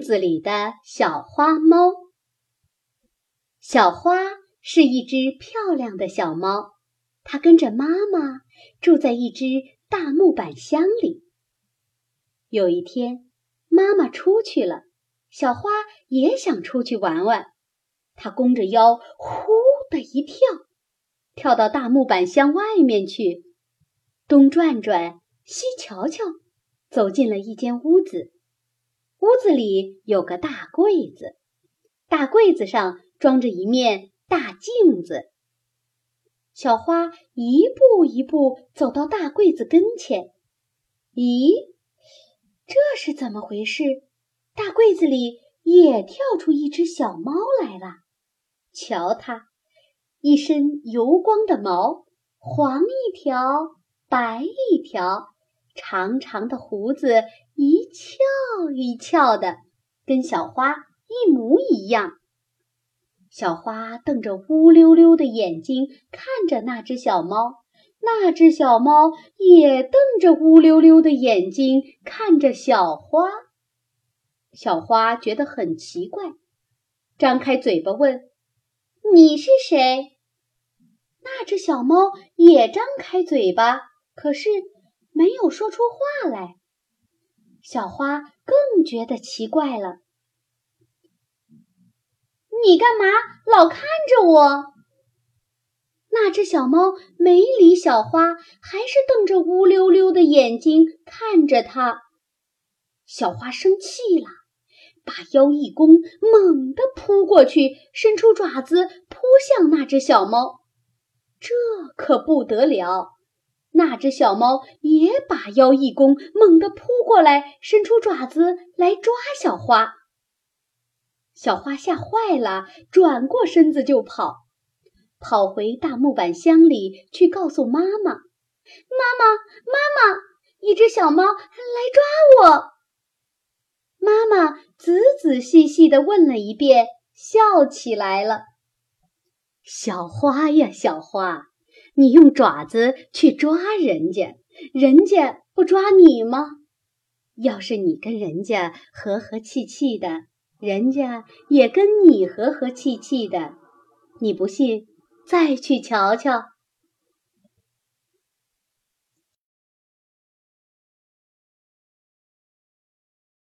子里的小花猫。小花是一只漂亮的小猫，它跟着妈妈住在一只大木板箱里。有一天，妈妈出去了，小花也想出去玩玩。它弓着腰，呼的一跳，跳到大木板箱外面去，东转转，西瞧瞧，走进了一间屋子。屋子里有个大柜子，大柜子上装着一面大镜子。小花一步一步走到大柜子跟前，咦，这是怎么回事？大柜子里也跳出一只小猫来了。瞧它，一身油光的毛，黄一条，白一条。长长的胡子一翘一翘的，跟小花一模一样。小花瞪着乌溜溜的眼睛看着那只小猫，那只小猫也瞪着乌溜溜的眼睛看着小花。小花觉得很奇怪，张开嘴巴问：“你是谁？”那只小猫也张开嘴巴，可是。没有说出话来，小花更觉得奇怪了。你干嘛老看着我？那只小猫没理小花，还是瞪着乌溜溜的眼睛看着它。小花生气了，把腰一弓，猛地扑过去，伸出爪子扑向那只小猫。这可不得了！那只小猫也把腰一弓，猛地扑过来，伸出爪子来抓小花。小花吓坏了，转过身子就跑，跑回大木板箱里去告诉妈妈：“妈妈，妈妈，一只小猫来抓我。”妈妈仔仔细细地问了一遍，笑起来了：“小花呀，小花。”你用爪子去抓人家，人家不抓你吗？要是你跟人家和和气气的，人家也跟你和和气气的。你不信，再去瞧瞧。